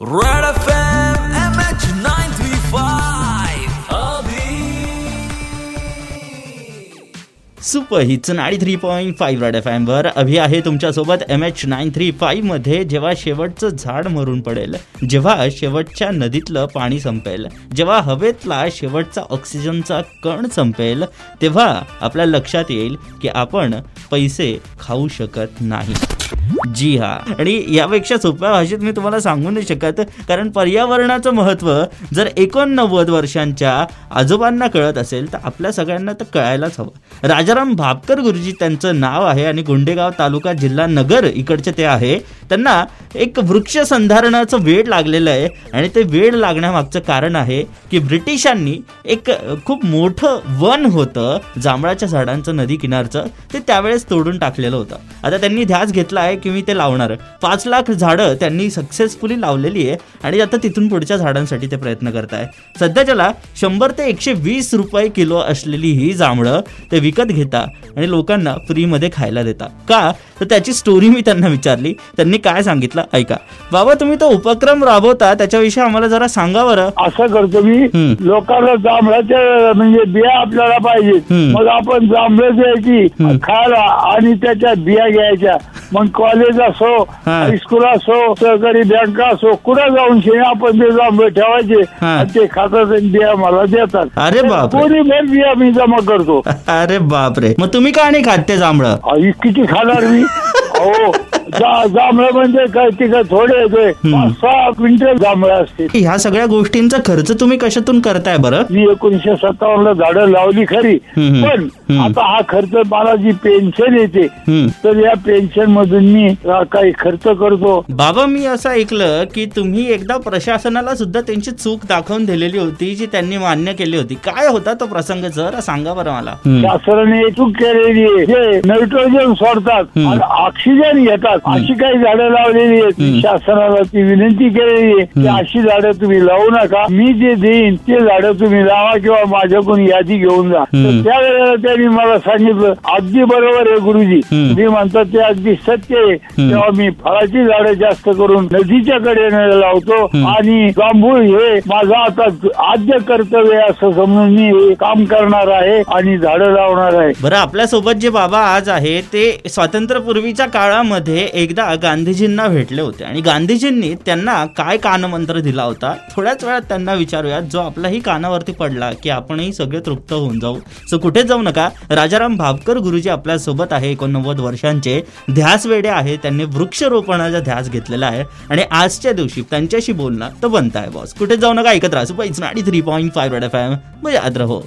Red FM MH935 super hits ninety three point five red F वर. अभि आहे तुमच्यासोबत एम एच नाईन थ्री मध्ये जेव्हा शेवटचं झाड मरून पडेल जेव्हा शेवटच्या नदीतलं पाणी संपेल जेव्हा हवेतला शेवटचा ऑक्सिजनचा कण संपेल तेव्हा आपल्या लक्षात येईल की आपण पैसे खाऊ शकत नाही. जी हा. आणि यापेक्षा सोप्या भाषेत मी तुम्हाला सांगू नाही शकत कारण पर्यावरणाचं महत्त्व जर एकोणनव्वद वर्षांच्या आजोबांना कळत असेल तर आपल्या सगळ्यांना तर कळायलाच हवं. राजाराम भापकर गुरुजी त्यांचं नाव आहे आणि गुंडेगाव तालुका जिल्हा नगर इकडचे ते आहे. त्यांना एक वृक्ष संधारणाचं वेळ लागलेलं आहे आणि ते वेळ लागण्यामागचं कारण आहे की ब्रिटिशांनी एक खूप मोठं वन होतं जांभळाच्या झाडांचं नदी किनारचं ते त्यावेळेस तोडून टाकलेलं होतं. आता त्यांनी ध्यास घेतला आहे की मी ते लावणार. पाच लाख झाडं त्यांनी सक्सेसफुली लावलेली आहे आणि आता तिथून पुढच्या झाडांसाठी ते प्रयत्न करत आहे सध्याच्याला शंभर ते एकशे वीस रुपये किलो असलेली ही जांभळं ते विकत घेता आणि लोकांना फ्रीमध्ये खायला देता. का? तर त्याची स्टोरी मी त्यांना विचारली. त्यांनी काय सांगितलं? ऐका. बाबा तुम्ही तो उपक्रम राबवता त्याच्याविषयी आम्हाला जरा सांगा बरं. असं करतो मी. लोकांना जांभळाच्या म्हणजे बिया आपल्याला पाहिजे. मग आपण जांभळं द्यायची. खायला आणि त्याच्या बिया घ्यायच्या. मग कॉलेज असो. हायस्कूल असो सहकारी बँक असो कुठं जाऊन शे आपण ते जांभळे ठेवायचे. आणि ते खातात आणि बिया मला देतात अरे बापरे. कोणी भर बिया मी जमा करतो अरे बापरे मग तुम्ही का नाही खात ते जांभळं किती खाणार मी हो जांभळं म्हणजे काय ते काय थोडे येतोय सहा क्विंटल जांभळं असते ह्या सगळ्या गोष्टींचा खर्च तुम्ही कशातून करताय बरं? मी एकोणीशे सत्तावन्न ला झाडं लावली खरी. पण. आता हा खर्च मला जी पेन्शन येते. तर या पेन्शन मधून मी काही खर्च करतो. बाबा मी असं ऐकलं की तुम्ही एकदा प्रशासनाला सुद्धा त्यांची चूक दाखवून दिलेली होती जी त्यांनी मान्य केली होती. काय होता तो प्रसंग जरा सांगा बरं मला. शासनाने चूक केलेली आहे. जे नायट्रोजन सोडतात. आणि ऑक्सिजन घेतात. अशी काही झाडं लावलेली आहेत. शासनाला ती विनंती केलेली आहे की. अशी झाडं तुम्ही लावू नका मी जे देईन ते झाडं तुम्ही लावा किंवा माझ्याकडून यादी घेऊन जा. तर त्यावेळेला त्यांनी मला सांगितलं अगदी बरोबर आहे गुरुजी. तुम्ही म्हणतात ते अगदी सत्य आहे तेव्हा मी फळाची झाडं जास्त करून नदीच्या कडेने लावतो. आणि जांभूळ हे माझं आता आद्य कर्तव्य आहे असं समजून मी हे काम करणार आहे आणि झाडं लावणार आहे बरं आपल्यासोबत जे बाबा आज आहे ते स्वातंत्र्यपूर्वीच्या काळामध्ये एकदा गांधीजींना भेटले होते. आणि गांधीजींनी त्यांना काय कानमंत्र दिला होता थोड्याच वेळात त्यांना विचारूयात जो आपलाही कानावरती पडला की आपणही सगळे तृप्त होऊन जाऊ. सो कुठेच जाऊ नका. राजाराम भापकर गुरुजी आपल्यासोबत आहे एकोणनव्वद वर्षांचे. ध्यास वेडे आहे त्यांनी वृक्षरोपणाचा ध्यास घेतलेला आहे. आणि आजच्या दिवशी त्यांच्याशी बोलणं तर बनत आहे बॉस कुठे जाऊ नका ऐकत राहा. Super hits ninety three point five F M मजात रहो.